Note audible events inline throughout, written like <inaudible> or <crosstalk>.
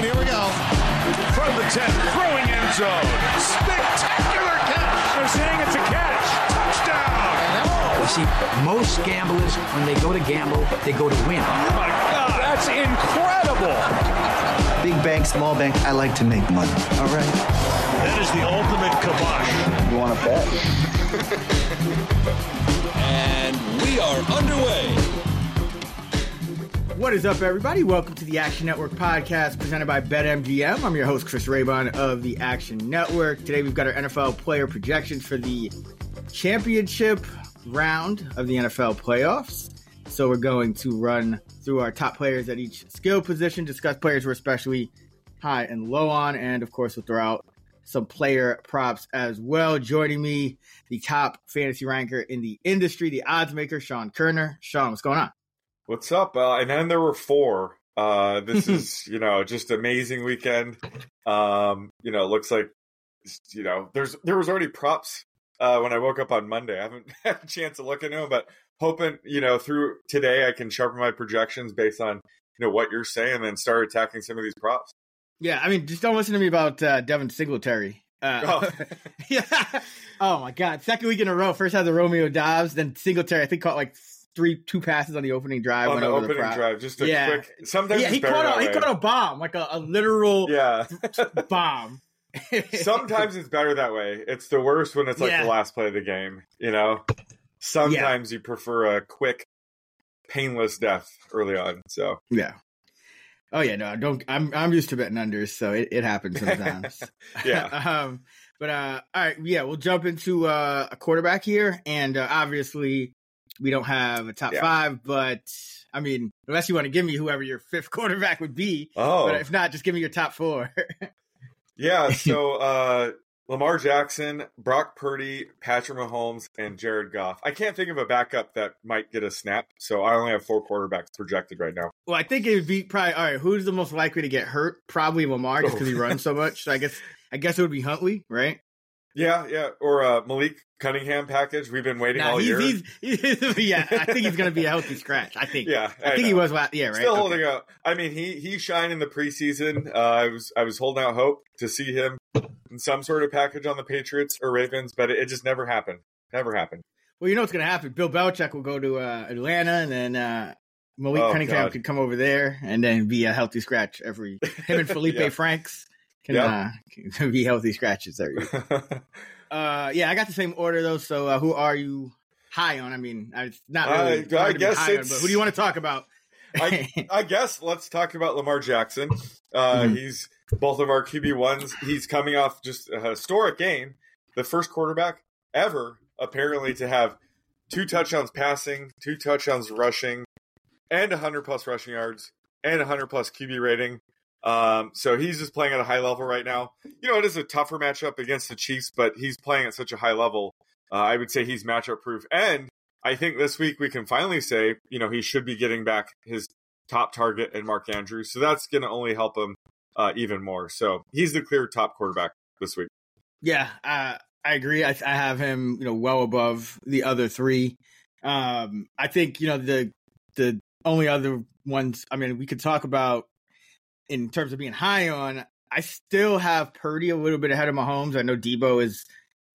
All right, here we go. From the 10, throwing end zone. Spectacular catch. They're saying it's a catch. Touchdown. You see, most gamblers, when they go to gamble, they go to win. Oh my God, that's incredible. Big bank, small bank, I like to make money. All right. That is the ultimate kibosh. You want to bet? <laughs> And we are underway. What is up, everybody? Welcome to the Action Network podcast presented by BetMGM. I'm your host, Chris Raybon of the Action Network. Today, we've got our NFL player projections for the championship round of the NFL playoffs. So, we're going to run through our top players at each skill position, discuss players we're especially high and low on, and of course, we'll throw out some player props as well. Joining me, the top fantasy ranker in the industry, the odds maker, Sean Koerner. Sean, what's going on? What's up? Uh, and then there were four. Uh, this <laughs> is, you know, just amazing weekend. Um, you know, it looks like, you know, there's there was already props uh, when I woke up on Monday. I haven't <laughs> had a chance to look into them, but hoping, you know, through today I can sharpen my projections based on, you know, what you're saying, and then start attacking some of these props. Yeah, I mean, just don't listen to me about uh, Devin Singletary. Uh, <laughs> Oh. yeah. Oh my God! Second week in a row. First had the Romeo Doubs, then Singletary. I think caught like three, two passes on the opening drive. on the opening prop. drive, just a Yeah. quick. Sometimes Yeah, he caught a he caught a bomb, like a, a literal <laughs> Yeah. <laughs> bomb. <laughs> Sometimes it's better that way. It's the worst when it's like Yeah. the last play of the game. You know. Sometimes you prefer a quick, painless death early on. So yeah. Oh yeah, no, don't. I'm I'm used to betting unders, so it, it happens sometimes. Yeah. um, but uh, all right, yeah, we'll jump into uh, a quarterback here, and uh, obviously we don't have a top Yeah. five, but I mean, unless you want to give me whoever your fifth <laughs> quarterback would be, oh, but if not, just give me your top four. <laughs> Yeah, so uh, Lamar Jackson, Brock Purdy, Patrick Mahomes, and Jared Goff. I can't think of a backup that might get a snap, so I only have four quarterbacks projected right now. well, I think it would be probably all right. Who's the most likely to get hurt? Probably Lamar, just because he runs so much. So I guess I guess it would be Huntley, right? Yeah, yeah, or uh, Malik Cunningham package. We've been waiting Nah, all he's, year. he's, <laughs> yeah. I think he's going to be a healthy scratch. I think. yeah, I think he was. Yeah, right. Still Okay. holding out. I mean, he he shined in the preseason. Uh, I was I was holding out hope to see him in some sort of package on the Patriots or Ravens, but it, it just never happened. Never happened. Well, you know what's going to happen. Bill Belichick will go to uh, Atlanta, and then uh, Malik Oh, Cunningham God. could come over there, and then be a healthy scratch every. Him and <laughs> Felipe Yeah. Franks can, Yeah. uh, <laughs> can be healthy scratches there. <laughs> uh, yeah, I got the same order though. So, uh, who are you high on? I mean, it's not really. I- hard I to be guess on, but who do you want to talk about? I, <laughs> I guess let's talk about Lamar Jackson. Uh, Mhm. He's both of our QB ones. He's coming off just a historic game, the first quarterback ever apparently to have two touchdowns passing, two touchdowns rushing, and 100 plus rushing yards and 100 plus QB rating. Um, so he's just playing at a high level right now. You know, it is a tougher matchup against the Chiefs, but he's playing at such a high level. Uh, I would say he's matchup proof. And I think this week we can finally say, you know, he should be getting back his top target and Mark Andrews. So that's going to only help him uh, even more. So he's the clear top quarterback this week. Yeah, uh, I agree. I, I have him, you know, well above the other three. Um, I think you know the the only other ones, I mean, we could talk about in terms of being high on. I still have Purdy a little bit ahead of Mahomes. I know Deebo is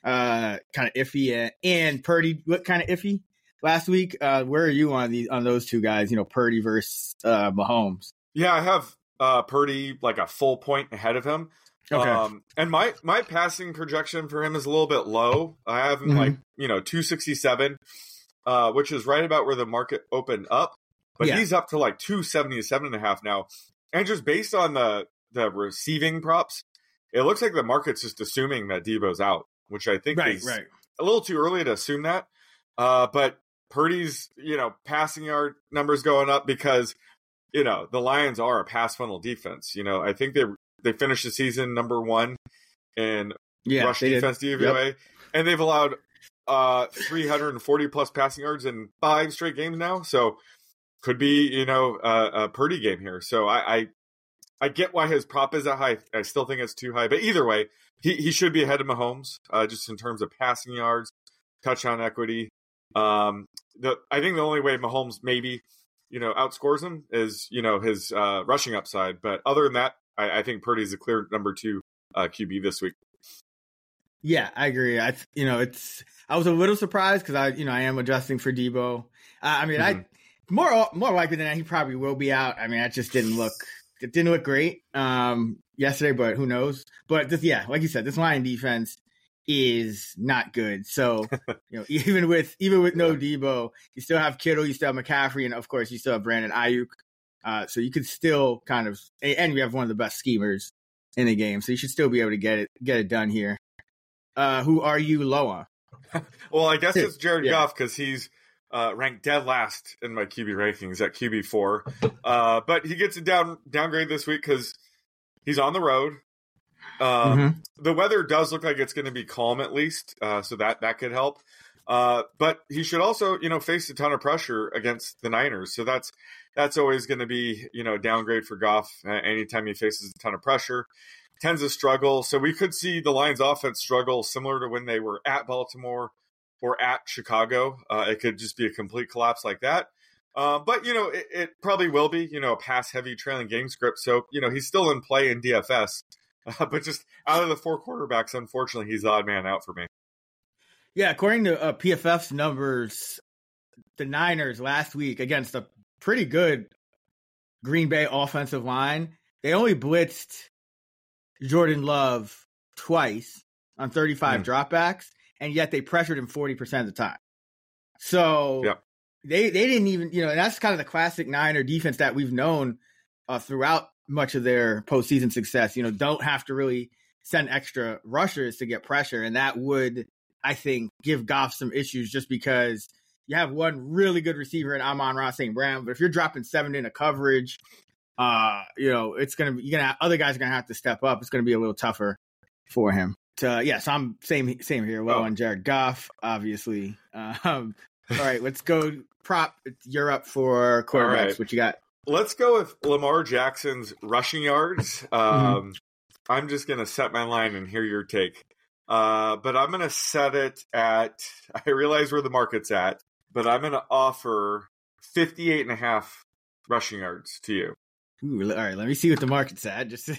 uh, kind of iffy, and Purdy looked kind of iffy last week. Uh, where are you on these on those two guys? You know, Purdy versus uh, Mahomes. Yeah, I have uh, Purdy like a full point ahead of him. Okay. Um, and my my passing projection for him is a little bit low. I have him Mhm. like you know two sixty seven, uh, which is right about where the market opened up. But Yeah. he's up to like two seventy seven and a half now, and just based on the the receiving props, it looks like the market's just assuming that Deebo's out, which I think right, is right. a little too early to assume that. Uh, but Purdy's, you know, passing yard numbers going up because, you know, the Lions are a pass funnel defense. You know, I think they they finished the season number one in Yeah, rush they did. defense DVOA, and they've allowed uh 340 plus passing yards in five straight games now. So could be, you know, a, a Purdy game here. So I, I I get why his prop is that high. I still think it's too high, but either way, he, he should be ahead of Mahomes, uh, just in terms of passing yards, touchdown equity. Um, the I think the only way Mahomes maybe you know outscores him is you know his uh, rushing upside, but other than that, I, I think Purdy is a clear number two uh, QB this week. Yeah, I agree. I you know it's I was a little surprised because I you know I am adjusting for Deebo. Uh, I mean I more more likely than that he probably will be out. I mean that just didn't look it didn't look great um yesterday, but who knows? But this yeah, like you said, this line defense is not good. So <laughs> you know even with even with no Deebo, you still have Kittle, you still have McCaffrey, and of course you still have Brandon Aiyuk. Uh, so you could still kind of and we have one of the best schemers in the game, so you should still be able to get it get it done here. Uh, who are you low on? <laughs> Well, I guess <laughs> it's Jared Yeah. Goff because he's uh, ranked dead last in my QB rankings at QB four. Uh, but he gets a down downgrade this week because he's on the road. Um, Mhm. The weather does look like it's going to be calm at least, uh, so that that could help. Uh, but he should also, you know, face a ton of pressure against the Niners. So that's that's always going to be, you know, a downgrade for Goff anytime he faces a ton of pressure. Tends to struggle, so we could see the Lions' offense struggle similar to when they were at Baltimore or at Chicago. Uh, it could just be a complete collapse like that. Uh, but you know, it, it probably will be, you know, a pass-heavy trailing game script. So you know, he's still in play in DFS, <laughs> uh, but just out of the four quarterbacks, unfortunately, he's the odd man out for me. Yeah, according to uh, PFF's numbers, the Niners last week against a pretty good Green Bay offensive line, they only blitzed Jordan Love twice on 35 Mm. dropbacks, and yet they pressured him 40% of the time. So Yep. they they didn't even, you know, and that's kind of the classic Niner defense that we've known uh, throughout much of their postseason success. You know, don't have to really send extra rushers to get pressure, and that would, I think, give Goff some issues just because you have one really good receiver in Amon-Ra St. Brown, but if you're dropping seven into coverage, uh, you know, it's gonna be you're gonna other guys are gonna have to step up. It's gonna be a little tougher for him. Yeah, so I'm same same here. Well, Oh. on Jared Goff, obviously. Um, all right, let's go prop. You're up for quarterbacks. right. What you got? Let's go with Lamar Jackson's rushing yards. Um, I'm just going to set my line and hear your take. Uh, but I'm going to set it at, <laughs> I realize where the market's at, but I'm going to offer 58 and a half rushing yards to you. Ooh, all right, let me see what the market's at. Just <laughs> so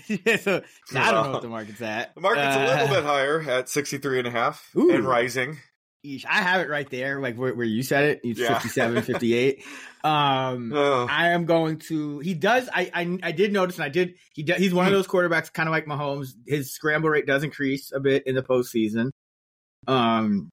I don't know what the market's at. The market's a Uh, little bit higher at 63 and a half Ooh. and rising. Eesh, I have it right there, like where, where you said it. It's Yeah. 57, <laughs> 58. Um, Oh, I am going to. He does. I I, I did notice, and I did. He does, he's one of those quarterbacks, kind of like Mahomes. His scramble rate does increase a bit in the postseason. Um,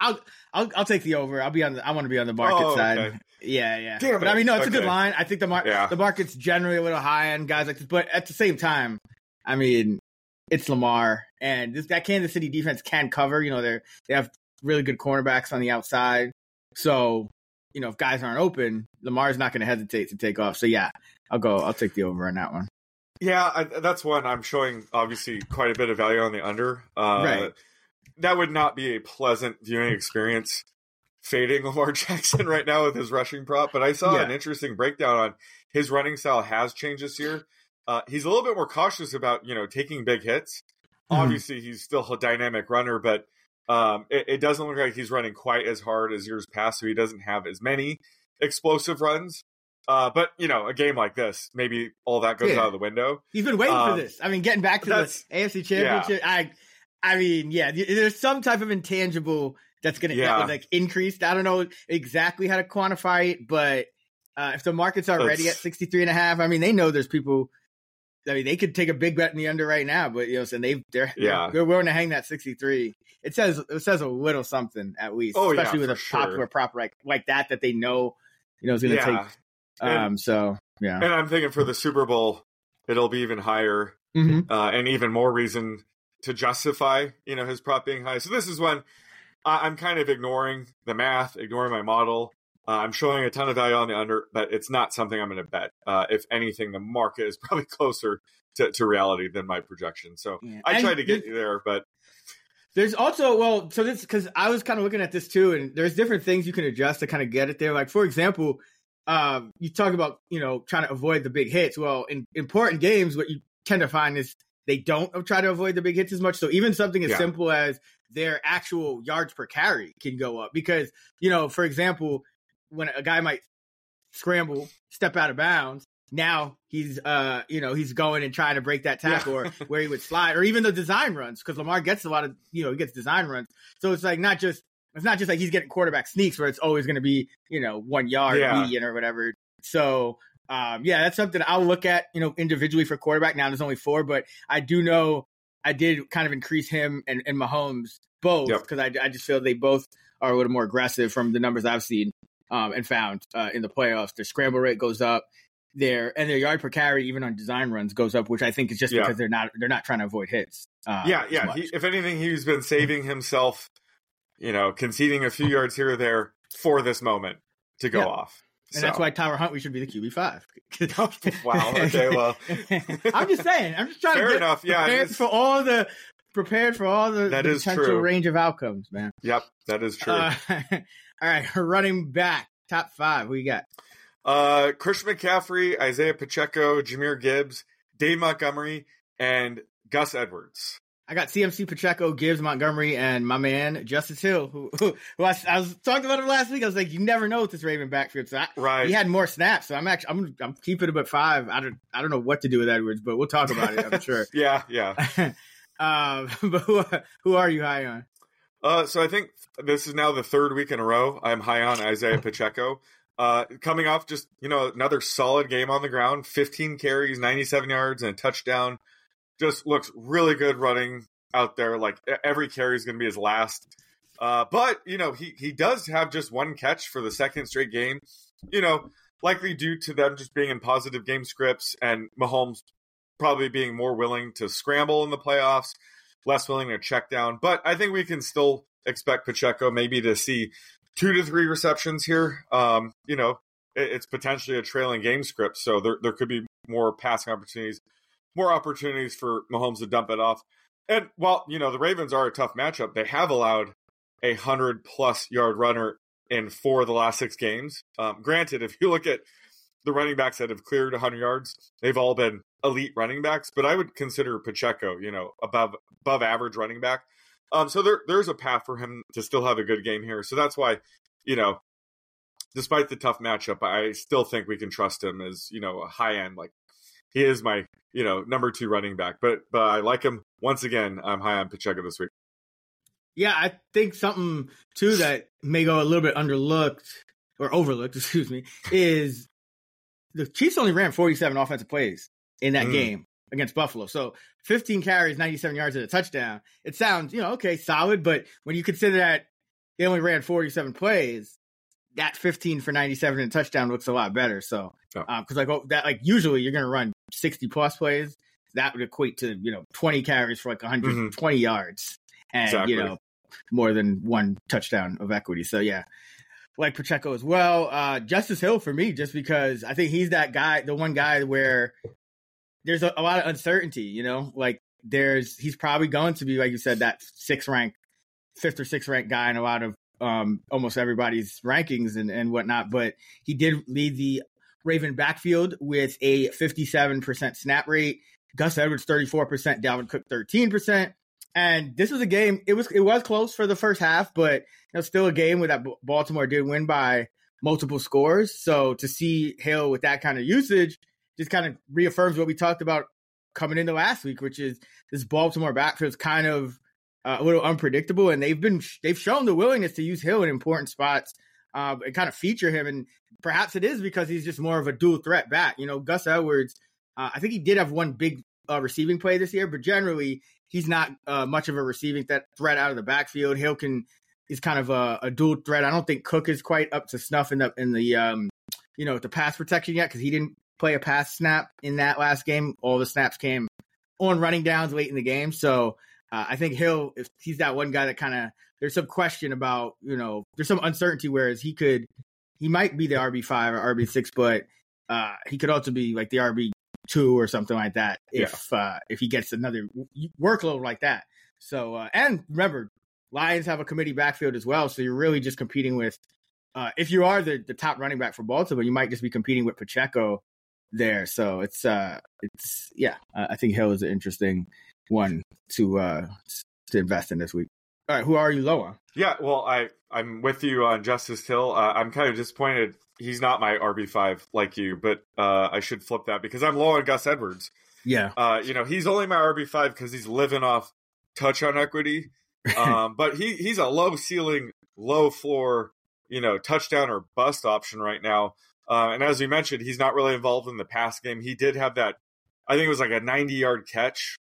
I'll I'll I'll take the over. I'll be on. The, I want to be on the market Oh, side. okay. Yeah, yeah. Damn but it. I mean, no, it's a good line. I think the mar- Yeah. the market's generally a little high on guys like this, but at the same time, I mean, it's Lamar, and this that Kansas City defense can cover. You know, they they have really good cornerbacks on the outside, so you know if guys aren't open, Lamar's not going to hesitate to take off. So yeah, I'll go. I'll take the over on that one. Yeah, I, that's one I'm showing obviously quite a bit of value on the under. Uh, Right. That would not be a pleasant viewing experience fading Lamar <laughs> Jackson right now with his rushing prop, but I saw Yeah. an interesting breakdown on his running style has changed this year. Uh, he's a little bit more cautious about you know taking big hits. Mhm. Obviously, he's still a dynamic runner, but um, it, it doesn't look like he's running quite as hard as years past, so he doesn't have as many explosive runs. Uh, but you know, a game like this, maybe all that goes Yeah. out of the window. He's been waiting for Um, this. I mean, getting back to the AFC Championship. I, I mean, yeah, there's some type of intangible that's gonna Yeah. was like increased. I don't know exactly how to quantify it, but uh, if the market's already That's- at 63 and a half, I mean, they know there's people. I mean, they could take a big bet in the under right now, but you know, so they they're Yeah. they're willing to hang that 63. It says it says a little something at least, Oh, yeah, especially with a sure. popular prop like like that that they know you know is going to Yeah. take. And- Um, so yeah, And I'm thinking for the Super Bowl, it'll be even higher, Mhm. uh, and even more reason to justify, you know, his prop being high. So this is when I- I'm kind of ignoring the math, ignoring my model. Uh, I'm showing a ton of value on the under, but it's not something I'm going to bet. Uh, if anything, the market is <laughs> probably closer to, to reality than my projection. So Yeah. I And tried to get you there, but There's also well, so this because I was kind of looking at this too, and there's different things you can adjust to kind of get it there. Like for example, um, you talk about you know trying to avoid the big hits. Well, in important games, what you tend to find is they don't try to avoid the big hits as much. So even something as Yeah. simple as their actual yards per carry can go up because you know, for example, when a guy might scramble, step out of bounds. Now he's, uh, you know, he's going and trying to break that tackle, or <laughs> where he would slide, or even the design runs, because Lamar gets a lot of, you know, he gets design runs. So it's like not just, it's not just like he's getting quarterback sneaks where it's always going to be, you know, one yard Yeah. median or whatever. So, um, yeah, that's something I'll look at, you know, individually for quarterback. Now there's only four, but I do know I did kind of increase him and, and Mahomes both Yep. because I, I just feel they both are a little more aggressive from the numbers I've seen um, and found uh, in the playoffs. Their scramble rate goes up. Their and their yard per carry, even on design runs, goes up, which I think is just Yeah. because they're not they're not trying to avoid hits. Uh, yeah, yeah. He, if anything, he's been saving himself, you know, conceding a few yards here or there for this moment to go Yeah. off. And that's So- why Tyler Huntley should be the QB five. <laughs> Wow, <laughs> okay, well. I'm just saying. I'm just trying Fair to get enough, yeah, prepared for all the prepared for all the, That the is potential true. range of outcomes, man. Yep, that is true. Uh, <laughs> all right, running back top five. We got? Uh, Christian McCaffrey, Isaiah Pacheco, Jahmyr Gibbs, Dave Montgomery, and Gus Edwards. I got CMC Pacheco, Gibbs, Montgomery, and my man Justice Hill, who, <laughs> who, who I, I was talking about him last week. I was like, you never know with this Raven backfield. So I, Right. he had more snaps. So I'm actually I'm I'm keeping him at five. I don't I don't know what to do with Edwards, but we'll talk about it. I'm sure. <laughs> Yeah, yeah. um, <laughs> but who are, who are you high on? Uh, so I think this is now the third week in a row I'm high on Isaiah Pacheco. Uh, coming off just you know another solid game on the ground, 15 carries, 97 yards, and a touchdown. Just looks really good running out there. Like every carry is going to be his last. Uh, but you know he he does have just one catch for the second straight game. You know, likely due to them just being in positive game scripts and Mahomes probably being more willing to scramble in the playoffs, less willing to check down. But I think we can still expect Pacheco maybe to see two to three receptions here. Um, you know, it, it's potentially a trailing game script, so there there could be more passing opportunities, more opportunities for Mahomes to dump it off. And while you know the Ravens are a tough matchup, they have allowed a hundred plus yard runner in four of the last six games. Um, granted, if you look at the running backs that have cleared 100 yards, they've all been elite running backs. But I would consider Pacheco, you know, above above average running back. Um, so there there's a path for him to still have a good game here. So that's why, you know, despite the tough matchup, I still think we can trust him as you know a high end. Like he is my you know number two running back. But but I like him once again. I'm high on Pacheco this week. Yeah, I think something too that may go a little bit underlooked or overlooked, <laughs> excuse me, is the Chiefs only ran 47 offensive plays in that Mm. game against Buffalo. So 15 carries, 97 yards and a touchdown. It sounds, you know, okay, solid, but when you consider that they only ran 47 plays, that 15 for 97 and a touchdown looks a lot better. So, because like oh, that, like usually you're going to run 60 plus plays. That would equate to, you know, 20 carries for like 120 yards and, Mm-hmm. Exactly. you know, more than one touchdown of equity. So yeah, like Pacheco as well. Uh, Justice Hill for me, just because I think he's that guy, the one guy where there's a, a lot of uncertainty. You know, like there's he's probably going to be like you said that sixth rank, fifth or sixth rank guy in a lot of um almost everybody's rankings and and whatnot. But he did lead the Raven backfield with a 57% snap rate. Gus Edwards 34%, Dalvin Cook 13%. And this was a game. It was it was close for the first half, but it was still a game where that Baltimore did win by multiple scores. So to see Hill with that kind of usage just kind of reaffirms what we talked about coming into last week, which is this Baltimore backfield is kind of uh, a little unpredictable, and they've been they've shown the willingness to use Hill in important spots uh, and kind of feature him. And perhaps it is because he's just more of a dual threat back. You know, Gus Edwards, uh, I think he did have one big uh, receiving play this year, but generally he's not uh, much of a receiving th- threat out of the backfield. Hill can is kind of a, a, dual threat. I don't think Cook is quite up to snuff in the in the um, you know the pass protection yet because he didn't play a pass snap in that last game. All the snaps came on running downs late in the game. So uh, I think Hill, if he's that one guy that kind of there's some question about, you know, there's some uncertainty. Whereas he could, he might be the RB five or RB six, but uh, he could also be like the RB two or something like that if yeah. uh, if he gets another workload like that. So uh, and remember, Lions have a committee backfield as well, so you're really just competing with. Uh, if you are the, the top running back for Baltimore, you might just be competing with Pacheco there. So it's uh it's yeah, I think Hill is an interesting one to uh to invest in this week. All right, who are you low on? Yeah, well, I I'm with you on Justice Hill. Uh, I'm kind of disappointed he's not my RB five like you, but uh, I should flip that because I'm low on Gus Edwards. Yeah, uh, you know he's only my RB five because he's living off touch on equity. <laughs> Um, but he he's a low ceiling, low floor, you know, touchdown or bust option right now. Uh, and as you mentioned, he's not really involved in the pass game. He did have that, I think it was like a 90 yard catch,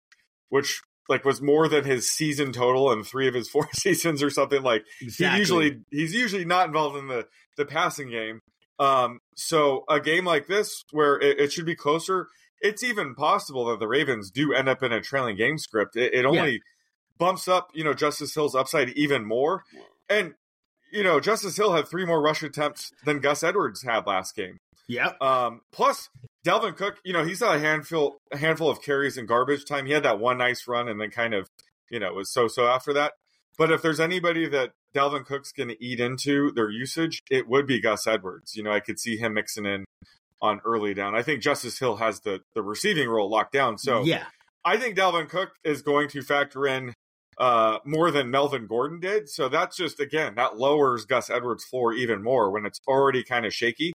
which like was more than his season total in three of his <laughs> four seasons or something. Like exactly. he usually he's usually not involved in the the passing game. Um, so a game like this where it, it, should be closer, it's even possible that the Ravens do end up in a trailing game script. It, it only yeah. bumps up, you know, Justice Hill's upside even more. And you know, Justice Hill had three more rush attempts than Gus Edwards had last game. Yeah. Um, plus, Dalvin Cook, you know, he's had a handful a handful of carries in garbage time. He had that one nice run and then kind of, you know, was so so after that. But if there's anybody that Dalvin Cook's going to eat into their usage, it would be Gus Edwards. You know, I could see him mixing in on early down. I think Justice Hill has the the receiving role locked down. So yeah, I think Dalvin Cook is going to factor in uh, more than Melvin Gordon did. So that's just again that lowers Gus Edwards' floor even more when it's already kind of shaky.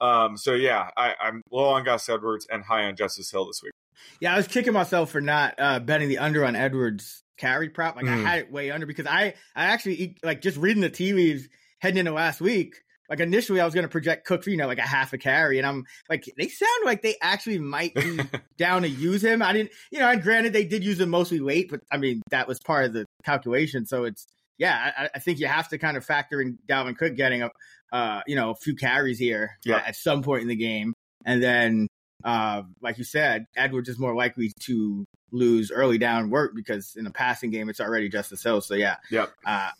Um, so yeah, I, am low on Gus Edwards and high on Justice Hill this week. Yeah, I was kicking myself for not uh, betting the under on Edwards carry prop. Like mm. I had it way under because I I actually like just reading the tea leaves heading into last week like initially I was going to project Cook for you know like a half a carry, and I'm like they sound like they actually might be <laughs> down to use him. I didn't, you know, and granted they did use him mostly late, but I mean that was part of the calculation. So it's yeah, I, I think you have to kind of factor in Dalvin Cook getting a uh, you know a few carries here yeah. at some point in the game, and then uh, like you said, Edwards is more likely to lose early down work because in a passing game it's already Justice Hill. So yeah, yep. Uh,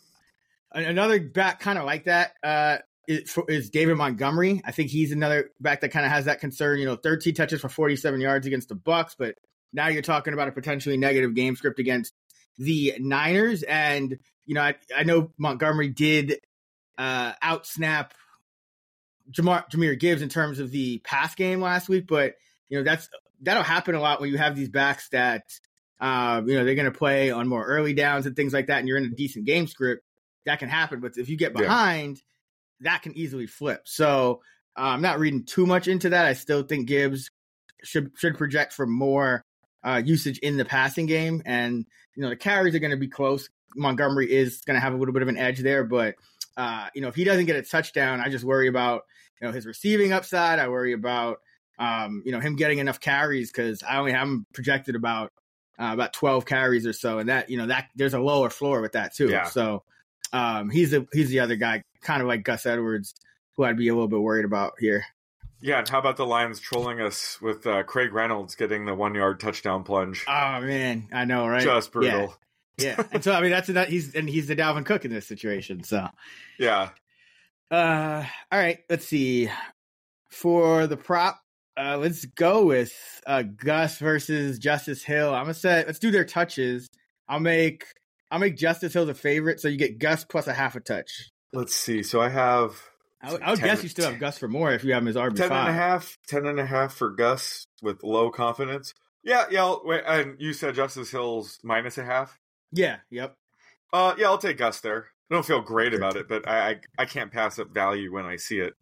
another back kind of like that uh, is, is David Montgomery. I think he's another back that kind of has that concern. You know, 13 touches for 47 yards against the Bucks, but now you're talking about a potentially negative game script against the Niners. And you know, I, I know Montgomery did uh, out snap Jamar, Jahmyr Gibbs in terms of the pass game last week, but you know that's that'll happen a lot when you have these backs that uh, you know they're going to play on more early downs and things like that, and you're in a decent game script. That can happen, but if you get behind, that can easily flip. So uh, I'm not reading too much into that. I still think Gibbs should should project for more uh, usage in the passing game, and you know the carries are going to be close. Montgomery is going to have a little bit of an edge there, but uh, you know if he doesn't get a touchdown, I just worry about you know his receiving upside. I worry about um, you know him getting enough carries because I only have him projected about uh, about 12 carries or so, and that you know that there's a lower floor with that too. Yeah. So um, he's a he's the other guy kind of like Gus Edwards, who I'd be a little bit worried about here. Yeah, and how about the Lions trolling us with uh, Craig Reynolds getting the one yard touchdown plunge? Oh man, I know, right? Just brutal. Yeah, yeah. <laughs> and so I mean that's that he's and he's the Dalvin Cook in this situation. So yeah. Uh, all right, let's see. For the prop, uh, let's go with uh, Gus versus Justice Hill. I'm gonna say let's do their touches. I'll make I'll make Justice Hill the favorite, so you get Gus plus a half a touch. Let's see. So I have. I, I would 10, guess you still have Gus for more if you have him as RB5. 10 and a half, 10 and a half for Gus with low confidence. Yeah, yeah. Wait, and you said Justice Hill's minus a half? Yeah, yep. Uh, yeah, I'll take Gus there. I don't feel great about it, but I, I I can't pass up value when I see it.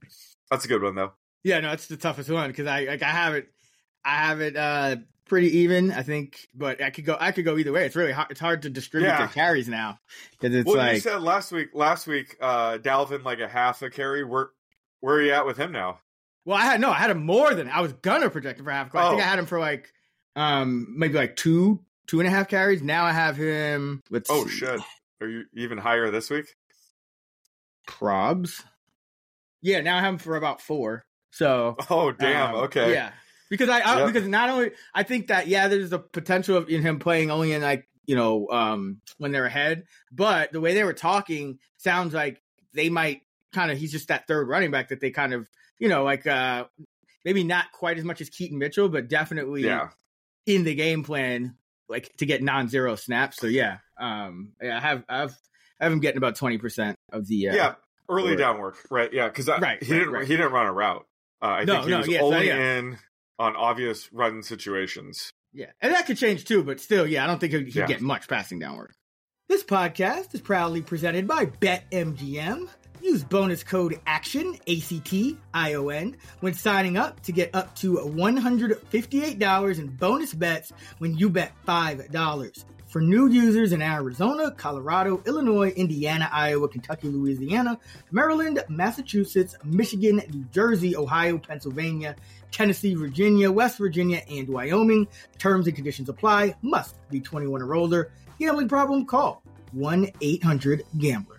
That's a good one though. Yeah, no, it's the toughest one because I like I have it, I have it uh pretty even, I think, but I could go I could go either way. It's really hard. It's hard to distribute Yeah. the carries now because it's well, you said last week, last week, uh, Dalvin like a half a carry. Where where are you at with him now? well, I had no, I had him more than I was gonna project him for half. I think Oh. I had him for like um maybe like two two and a half carries. Now I have him. Let's Oh see, shit, are you even higher this week? probs. Yeah, now I have him for about four. So <laughs> Oh damn. Um, okay. Yeah, because I, I Yep. because not only I think that yeah, there's a potential of in him playing only in like you know um when they're ahead, but the way they were talking sounds like they might kind of he's just that third running back that they kind of you know like uh maybe not quite as much as Keaton Mitchell, but definitely Yeah. in the game plan like to get non-zero snaps. So yeah, um yeah, I have I've I have him getting about twenty percent of the uh, Yeah. Early down work, right? Yeah, because Right, he right, didn't right. he didn't run a route. Uh, I No, think he no, was yes, only yeah. in on obvious run situations. Yeah, and that could change too, but still, yeah, I don't think he'd, he'd Yeah. get much passing down work. This podcast is proudly presented by BetMGM. Use bonus code ACTION, A C T I O N, when signing up to get up to $158 in bonus bets when you bet $5. For new users in Arizona, Colorado, Illinois, Indiana, Iowa, Kentucky, Louisiana, Maryland, Massachusetts, Michigan, New Jersey, Ohio, Pennsylvania, Tennessee, Virginia, West Virginia, and Wyoming. Terms and conditions apply. Must be 21 or older. Gambling problem? Call 1 800 Gambler.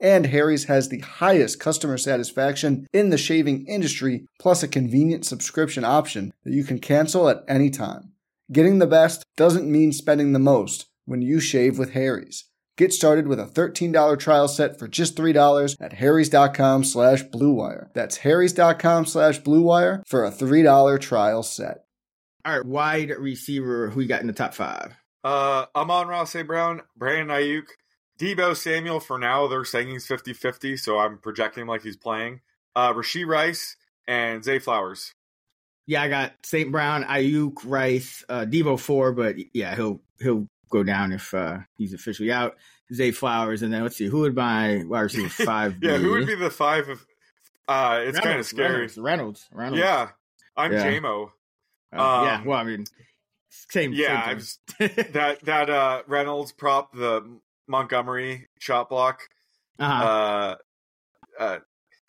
And Harry's has the highest customer satisfaction in the shaving industry, plus a convenient subscription option that you can cancel at any time. Getting the best doesn't mean spending the most when you shave with Harry's. Get started with a $13 trial set for just $3 at harrys.com slash bluewire. That's harrys.com slash bluewire for a $3 trial set. All right, wide receiver, who you got in the top five? Uh, Amon-Ra St. Brown, Brandon Aiyuk, Deebo Samuel. For now, they're saying he's 50 50, so I'm projecting him like he's playing. Uh, Rashee Rice and Zay Flowers. Yeah, I got St. Brown, Aiyuk, Rice, uh, Deebo four, but yeah, he'll he'll go down if uh, he's officially out. Zay Flowers, and then let's see who would my wide <laughs> receiver five. yeah, who would be the five of. Uh, it's kind of scary. Reynolds, Reynolds, Reynolds. Yeah, I'm Yeah. JMO. Uh, yeah. Um, Well, I mean, same. Yeah, same <laughs> that that uh Reynolds prop, the Montgomery shot block. uh-huh. Uh, uh,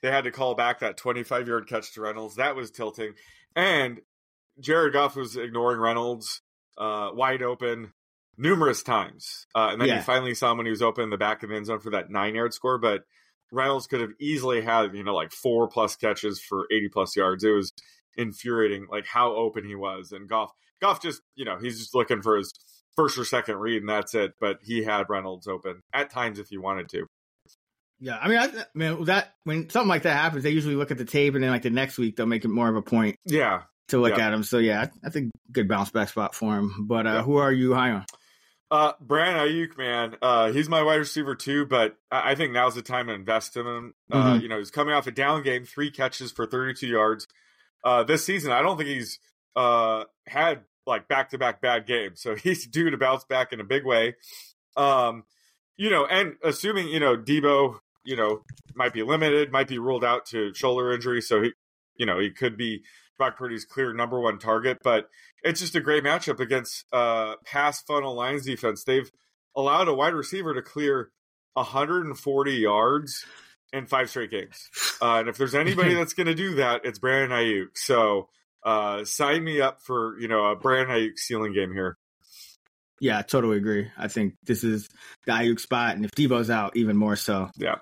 they had to call back that 25 yard catch to Reynolds. That was tilting, and Jared Goff was ignoring Reynolds uh, wide open numerous times, uh, and then Yeah. you finally saw him when he was open in the back of the end zone for that nine yard score. But Reynolds could have easily had you know like four plus catches for 80 plus yards. It was infuriating, like how open he was, and Goff Goff just you know he's just looking for his first or second read, and that's it. But he had Reynolds open at times if he wanted to. yeah, I mean, I, I mean that when something like that happens, they usually look at the tape, and then like the next week they'll make it more of a point Yeah, to look Yeah. at him. So yeah, that's a good bounce back spot for him. But uh, Yeah. who are you high on? Uh, Brandon Aiyuk, man, uh, he's my wide receiver too, but I I think now's the time to invest in him. Uh, Mhm. you know, he's coming off a down game, three catches for 32 yards. Uh, this season, I don't think he's uh had like back to back bad games, so <laughs> he's due to bounce back in a big way. Um, you know, and assuming you know Deebo, you know, might be limited, might be ruled out to shoulder injury, so he, you know, he could be Brock Purdy's clear number one target, but it's just a great matchup against uh pass funnel lines defense. They've allowed a wide receiver to clear 140 yards in five straight games. Uh, and if there's anybody <laughs> that's going to do that, it's Brandon Aiyuk. So uh, sign me up for you know a Brandon Aiyuk ceiling game here. Yeah, I totally agree. I think this is the Aiyuk spot, and if Deebo's out, even more so. Yeah.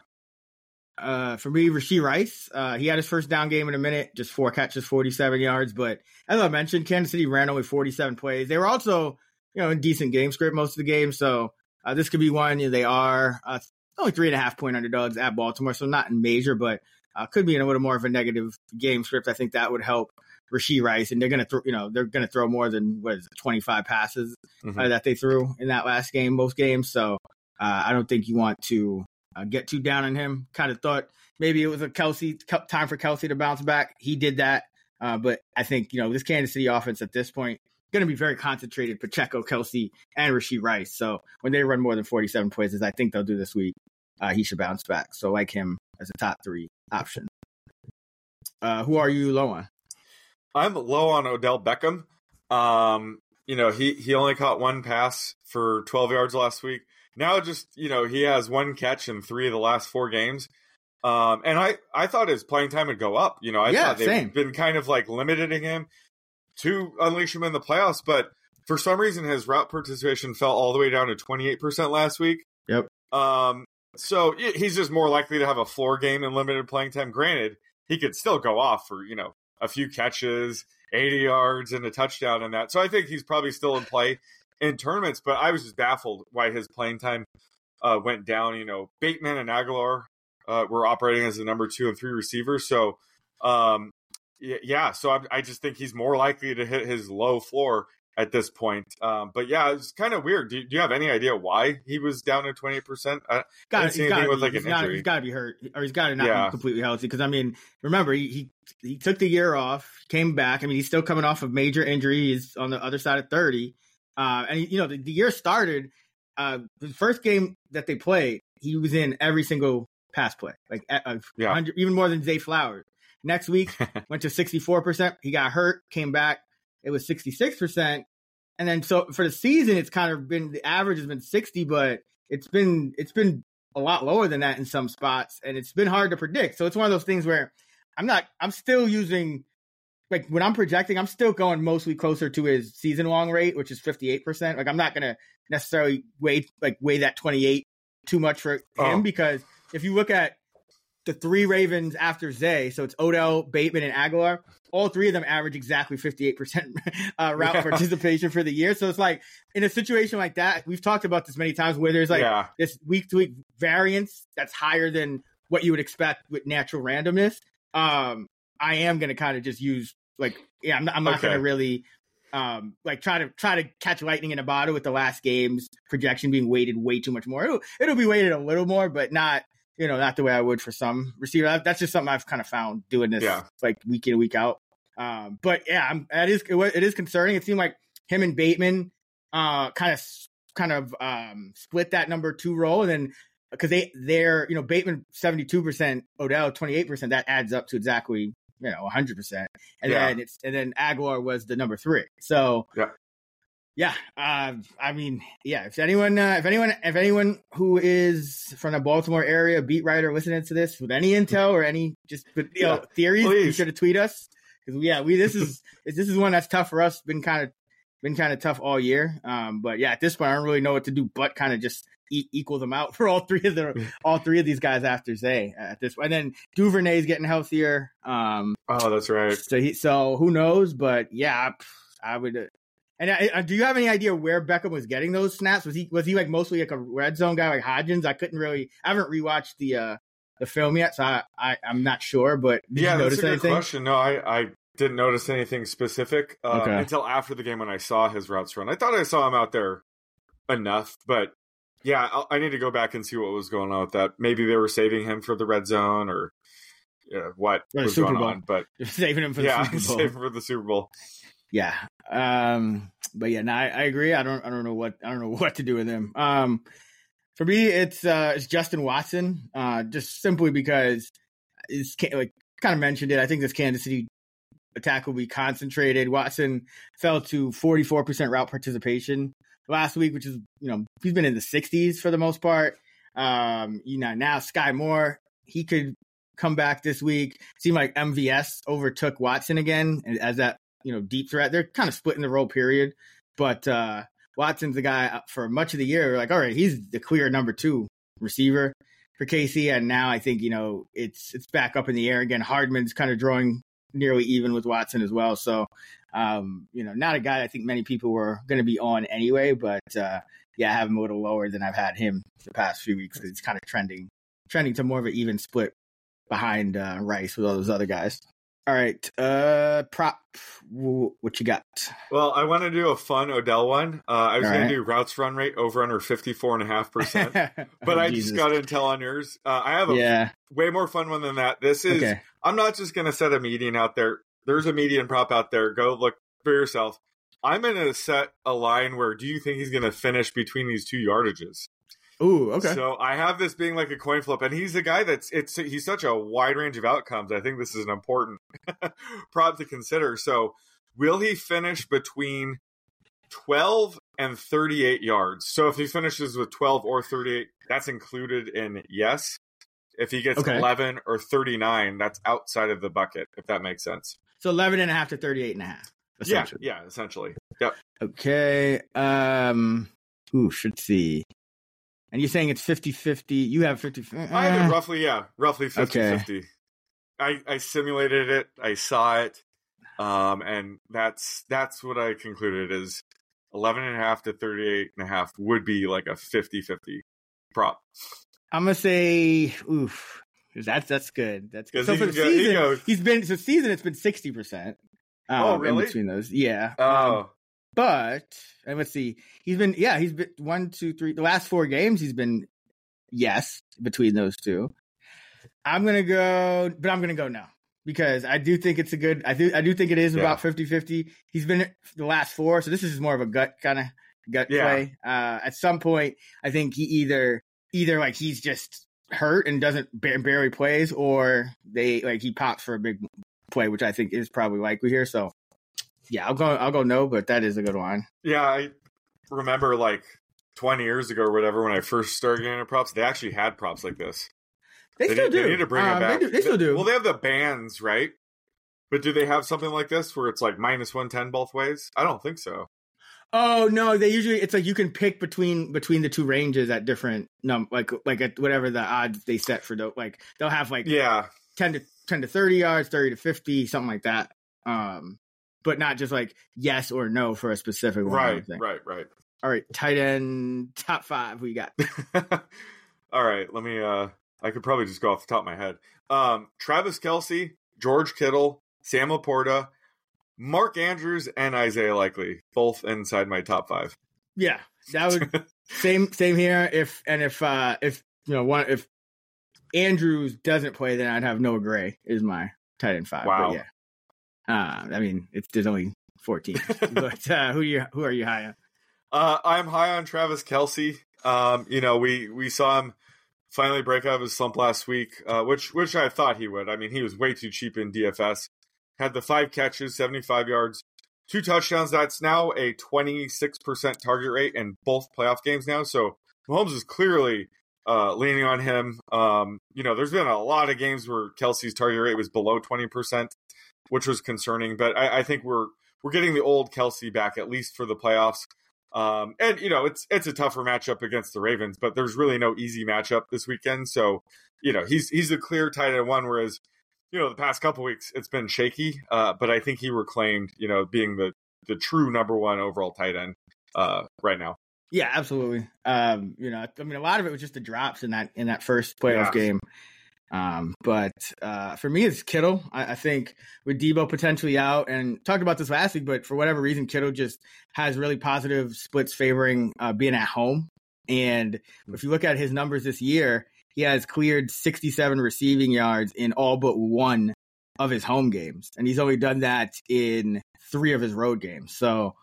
Uh, for me, Rashee Rice, uh, he had his first down game in a minute, just four catches, 47 yards. But as I mentioned, Kansas City ran only 47 plays. They were also, you know, in decent game script most of the game. So uh, this could be one. You know, they are uh, only three and a half point underdogs at Baltimore, so not major, but uh, could be in a little more of a negative game script. I think that would help Rashee Rice, and they're going to throw, you know, they're going to throw more than what is it, 25 passes Mhm. uh, that they threw in that last game, most games. So uh, I don't think you want to uh, get too down on him. Kind of thought maybe it was a Kelce time for Kelce to bounce back. He did that, uh, but I think you know this Kansas City offense at this point going to be very concentrated. Pacheco, Kelce, and Rashee Rice. So when they run more than forty-seven plays, as I think they'll do this week, uh, he should bounce back. So like him as a top three option. Uh, who are you low on? I'm low on Odell Beckham. Um, you know, he he only caught one pass for 12 yards last week. Now just, you know, he has one catch in 3 of the last 4 games. Um, and I I thought his playing time would go up. You know, I Yeah, thought they've same. been kind of like limiting him to unleash him in the playoffs, but for some reason his route participation fell all the way down to 28% last week. Yep. Um, so he's just more likely to have a floor game and limited playing time. Granted, he could still go off for, you know, a few catches, 80 yards, and a touchdown in that. So I think he's probably still in play in tournaments, but I was just baffled why his playing time uh, went down. You know, Bateman and Agholor uh, were operating as the number two and three receivers. So, um, yeah, so I, I just think he's more likely to hit his low floor at this point. Um, but yeah, it's kind of weird. Do, do you have any idea why he was down to 20%? I, I Got see anything with like an he's gotta, injury. he's got to be hurt, or he's got to not Yeah. be completely healthy. Because I mean, remember he, he he took the year off, came back. I mean, he's still coming off of major injury. He's on the other side of thirty, uh, and you know the, the year started. Uh, the first game that they played, he was in every single pass play, like uh, Yeah. even more than Zay Flowers. Next week <laughs> went to sixty four percent. He got hurt, came back. It was sixty six percent, and then so for the season, it's kind of been the average has been sixty, but it's been it's been a lot lower than that in some spots, and it's been hard to predict. So it's one of those things where I'm not I'm still using like when I'm projecting, I'm still going mostly closer to his season long rate, which is 58%. Like I'm not gonna necessarily weigh like weigh that 28 too much for him Oh. because if you look at the three Ravens after Zay, so it's Odell, Bateman, and Agholor. All three of them average exactly 58% <laughs> uh, route Yeah. participation for the year. So it's like in a situation like that, we've talked about this many times where there's like yeah. this week to week variance that's higher than what you would expect with natural randomness. Um, I am going to kind of just use like, yeah, I'm not, I'm not Okay. going to really um like try to try to catch lightning in a bottle with the last game's projection being weighted way too much more. It'll, it'll be weighted a little more, but not you know not the way I would for some receiver. That's just something I've kind of found doing this Yeah. like week in week out. Um, but yeah, I'm, that is it, is concerning. It seemed like him and Bateman uh kind of kind of um split that number two role, and then because they they're you know Bateman seventy two percent, Odell twenty eight percent. That adds up to exactly you know hundred percent, and Yeah. then it's and then Agholor was the number three. So Yeah. Yeah. Uh, I mean, yeah. If anyone, uh, if anyone, if anyone who is from the Baltimore area, beat writer, listening to this with any intel or any just you know, Yeah, theories, please. should have tweet us because yeah, we this is <laughs> this is one that's tough for us. Been kind of been kind of tough all year. Um, but yeah, at this point, I don't really know what to do, but kind of just e- equal them out <laughs> for all three of the <laughs> all three of these guys after Zay at this point. And then Duvernay's getting healthier. Um, Oh, that's right. so he, so who knows? But yeah, I, I would. And I, I- do you have any idea where Beckham was getting those snaps? Was he was he like mostly like a red zone guy like Hodgins? I couldn't really. I haven't rewatched the uh the film yet, so I, I I'm not sure. But did yeah, you that's notice a good anything? question. No, I, I didn't notice anything specific uh, Okay. until after the game when I saw his routes run. I thought I saw him out there enough, but yeah, I'll, I need to go back and see what was going on with that. Maybe they were saving him for the red zone or uh, what was Super going Bowl. on. But <laughs> saving him for the yeah, <laughs> Super Bowl. save him for the Super Bowl. Yeah. Um but yeah, no, I, I agree. I don't I don't know what I don't know <laughs> what to do with him. Um for me it's uh it's Justin Watson. Uh just simply because it's like kind of mentioned it. I think this Kansas City attack will be concentrated. Watson fell to 44% route participation last week, which is, you know, he's been in the 60s for the most part. Um, you know, now Skyy Moore, he could come back this week. Seemed like MVS overtook Watson again as that, you know, deep threat. They're kind of splitting the role period. But uh Watson's the guy uh, for much of the year. We're like, all right, he's the clear number two receiver for Casey, and now I think you know it's it's back up in the air again. Hardman's kind of drawing nearly even with Watson as well. So, um, you know, not a guy I think many people were going to be on anyway, but uh, yeah, I have him a little lower than I've had him the past few weeks because it's kind of trending trending to more of an even split behind uh, Rice with all those other guys. All right, uh, prop, what you got? Well, I want to do a fun Odell one. Uh, I was going right. to do routes run rate over under 54.5%, but <laughs> Oh, I Jesus. just got intel on yours. Uh, I have a yeah. way more fun one than that. This is, Okay. I'm not just going to set a median out there. There's a median prop out there. Go look for yourself. I'm going to set a line where do you think he's going to finish between these two yardages? Ooh. Okay. So I have this being like a coin flip, and he's a guy that's it's he's such a wide range of outcomes. I think this is an important <laughs> prop to consider. So will he finish between twelve and thirty eight yards? So if he finishes with twelve or thirty eight, that's included in yes. If he gets Okay. eleven or thirty nine, that's outside of the bucket. If that makes sense. so 11 and a half to 38 and a half. Yeah, essentially. yeah, essentially. Yep. Okay. Um. Ooh. Should see. And you're saying it's 50-50. You have 50. I have uh, it roughly, yeah, roughly 50 Okay. 50. I, I simulated it, I saw it, um, and that's that's what I concluded is 11 and a half to 38 and a half would be like a 50 50 prop. I'm gonna say, oof. That's that's good. That's good. So for the go- he season, goes- he's been so season. It's been sixty percent. Um, Oh, really? In between those, yeah. Um, Oh, but and let's see. He's been yeah. He's been one, two, three. The last four games, he's been yes between those two. I'm gonna go, but I'm gonna go now because I do think it's a good. I do I do think it is Yeah. about 50-50. He's been the last four, so this is more of a gut kind of gut Yeah. play. Uh, at some point, I think he either either like he's just hurt and doesn't ba- barely plays, or they like he pops for a big play, which I think is probably likely here. So yeah, I'll go I'll go no, but that is a good one. yeah. I remember like 20 years ago or whatever when I first started getting into props, they actually had props like this. They, still need, do. They need to bring Um, it back. They, do, they still do. Well, they have the bands, right? But do they have something like this where it's like minus 110 both ways? I don't think so. Oh no, they usually it's like you can pick between between the two ranges at different num like like at whatever the odds they set for the like they'll have like Yeah. ten to ten to thirty yards, thirty to fifty, something like that. Um, but not just like yes or no for a specific one. Right, right, right. All right, tight end top five. We got <laughs> All right, let me. uh I could probably just go off the top of my head. Um, Travis Kelce, George Kittle, Sam LaPorta, Mark Andrews, and Isaiah Likely, both inside my top five. yeah. That would <laughs> same same here. If and if uh if you know one if Andrews doesn't play, then I'd have Noah Gray is my tight end five. Wow. yeah. Uh, I mean, it's there's only fourteen. <laughs> but uh, who you who are you high on? Uh, I'm high on Travis Kelce. Um, you know, we we saw him finally break out of his slump last week, uh, which which I thought he would. I mean, he was way too cheap in DFS. Had the five catches, 75 yards, two touchdowns. That's now a 26% target rate in both playoff games now. So Mahomes is clearly uh, leaning on him. Um, you know, there's been a lot of games where Kelce's target rate was below 20%, which was concerning. But I, I think we're we're getting the old Kelce back at least for the playoffs. Um, and you know, it's it's a tougher matchup against the Ravens, but there's really no easy matchup this weekend. So, you know, he's he's a clear tight end one, whereas, you know, the past couple weeks it's been shaky. Uh, but I think he reclaimed, you know, being the the true number one overall tight end uh right now. Yeah, absolutely. Um, you know, I mean, a lot of it was just the drops in that in that first playoff Yeah. game. Um, but uh, for me, it's Kittle. I, I think with Deebo potentially out, and talked about this last week, but for whatever reason, Kittle just has really positive splits favoring uh, being at home. And if you look at his numbers this year, he has cleared 67 receiving yards in all but one of his home games, and he's only done that in three of his road games. So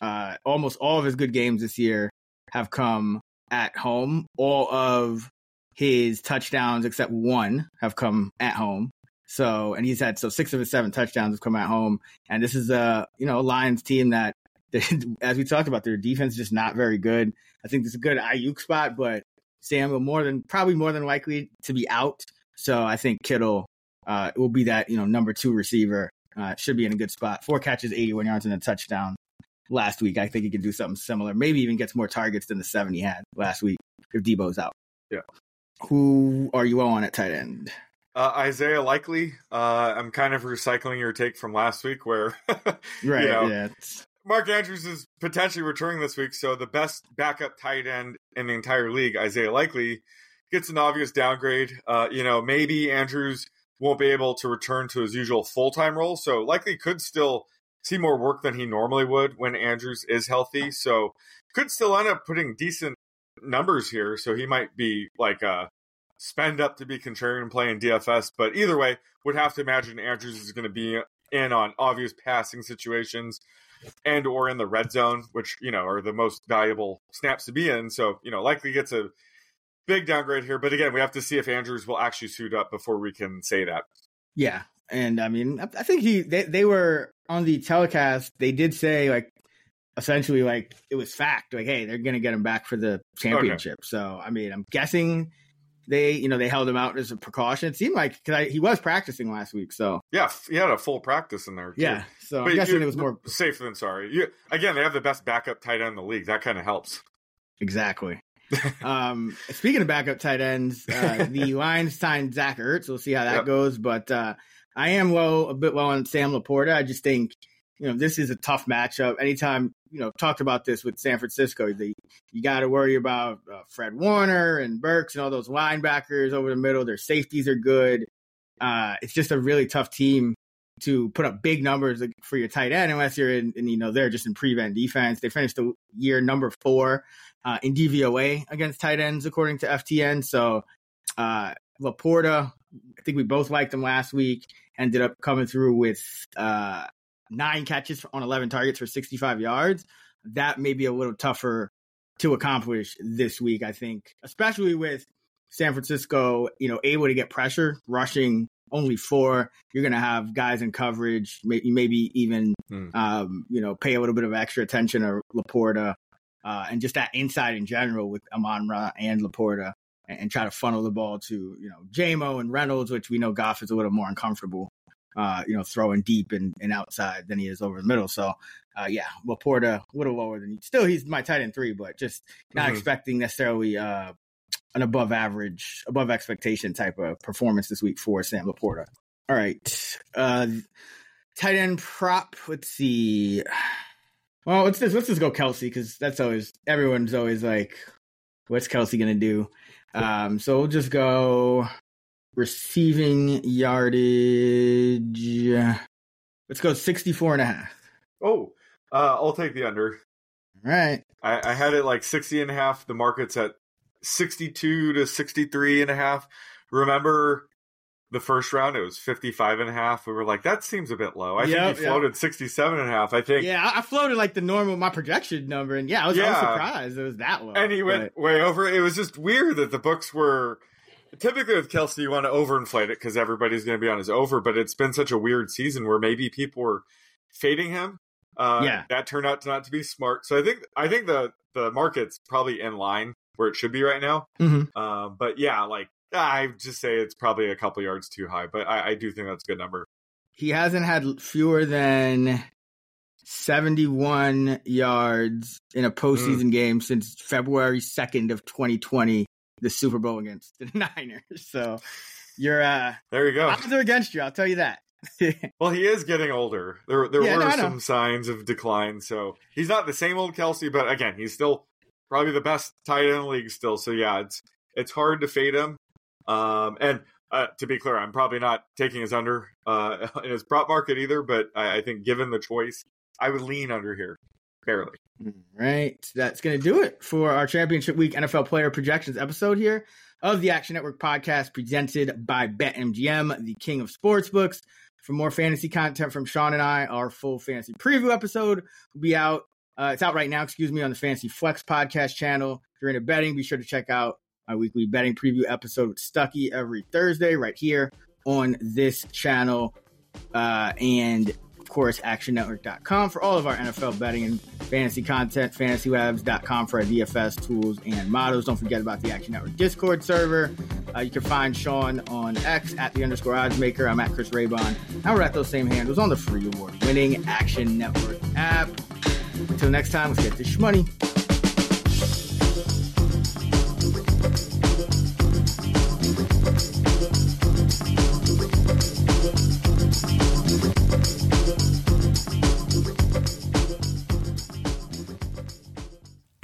uh, almost all of his good games this year have come at home. All of his touchdowns, except one, have come at home. So, and he's had so six of his seven touchdowns have come at home. And this is a you know Lions team that, <laughs> as we talked about, their defense is just not very good. I think this is a good Aiyuk spot, but Samuel more than probably more than likely to be out. So I think Kittle uh, will be that you know number two receiver. Uh, should be in a good spot. Four catches, 81 yards, and a touchdown. last week. I think he can do something similar. Maybe even gets more targets than the seven he had last week if Deebo's out. Yeah. Who are you on at tight end? Uh, Isaiah Likely. Uh, I'm kind of recycling your take from last week, where <laughs> Right. you know, yeah. Mark Andrews is potentially returning this week, so the best backup tight end in the entire league, Isaiah Likely, gets an obvious downgrade. Uh, you know, maybe Andrews won't be able to return to his usual full time role, so Likely could still see more work than he normally would when Andrews is healthy. So could still end up putting decent numbers here. So he might be like uh spend up to be contrarian playing DFS, but either way, would have to imagine Andrews is going to be in on obvious passing situations and or in the red zone, which you know are the most valuable snaps to be in. So you know, likely gets a big downgrade here. But again, we have to see if Andrews will actually suit up before we can say that. Yeah, and I mean, I think he they they were on the telecast. They did say like essentially like it was fact. Like, hey, they're gonna get him back for the championship. So I mean, I'm guessing they you know they held him out as a precaution. It seemed like because he was practicing last week. So Yeah, he had a full practice in there. Too. yeah, so But I'm guessing it was more safe than sorry. You, again, they have the best backup tight end in the league. That kind of helps. Exactly. <laughs> um, speaking of backup tight ends, uh, the <laughs> Lions signed Zach Ertz. We'll see how that Yep. goes. But uh, I am low, a bit low on Sam LaPorta. I just think, you know, this is a tough matchup. Anytime, you know, talked about this with San Francisco, the, you got to worry about uh, Fred Warner and Burks and all those linebackers over the middle. Their safeties are good. Uh, it's just a really tough team to put up big numbers for your tight end unless you're in, and you know they're just in prevent defense. They finished the year number four uh, in DVOA against tight ends according to FTN. So uh, LaPorta, I think we both liked him last week. Ended up coming through with uh, nine catches on 11 targets for 65 yards. That may be a little tougher to accomplish this week, I think, especially with San Francisco, you know, able to get pressure, rushing only four. You're going to have guys in coverage, may- maybe even, Hmm. um, you know, pay a little bit of extra attention to LaPorta uh, and just that inside in general with Amon Ra and LaPorta and, and try to funnel the ball to, you know, JaMo and Reynolds, which we know Goff is a little more uncomfortable, uh, you know, throwing deep and, and outside than he is over the middle. So, uh, yeah, LaPorta a little lower than still he's my tight end three, but just not Mhm. expecting necessarily uh, an above average, above expectation type of performance this week for Sam LaPorta. All right. Uh, tight end prop. Let's see. Well, let's just let's just go Kelce because that's always everyone's always like, what's Kelce gonna do? Um, so we'll just go receiving yardage. Let's go 64 and a half. Oh, uh, I'll take the under. All right. I, I had it like 60 and a half. The market's at 62 to 63 and a half. Remember the first round, it was 55 and a half. We were like, that seems a bit low. I Yep, think he yep. floated 67 and a half. I think. Yeah, I floated like the normal my projection number, and yeah, I was, I was Yeah. surprised it was that low. And he went but- way over. It was just weird that the books were. Typically with Kelce, you want to overinflate it because everybody's going to be on his over. But it's been such a weird season where maybe people were fading him. Uh, Yeah. that turned out to not to be smart. So I think I think the the market's probably in line where it should be right now. Mhm. Uh, but yeah, like I just say it's probably a couple yards too high. But I, I do think that's a good number. he hasn't had fewer than 71 yards in a postseason game since February 2nd of 2020, the Super Bowl against the <laughs> Niners. So you're uh There you go. odds are against you, I'll tell you that. <laughs> Well, he is getting older. There, there Yeah, were no, some signs of decline. So he's not the same old Kelce, but again, he's still probably the best tight end in the league still. So yeah, it's it's hard to fade him. Um, and uh, to be clear, I'm probably not taking his under uh, <laughs> in his prop market either. But I, I think given the choice, I would lean under here barely. Right. That's going to do it for our Championship Week NFL Player Projections episode here of the Action Network podcast presented by BetMGM, the king of sportsbooks. For more fantasy content from Sean and I, our full fantasy preview episode will be out. Uh, it's out right now, excuse me, on the Fantasy Flex podcast channel. If you're into betting, be sure to check out my weekly betting preview episode with Stuckey every Thursday right here on this channel. Uh, and of course, actionnetwork.com for all of our NFL betting and fantasy content, fantasylabs.com for our DFS tools and models. Don't forget about the Action Network Discord server. Uh, you can find Sean on X at the underscore odds maker. I'm at Chris Raybon. And we're at those same handles on the free award winning Action Network app. Until next time, let's get this money.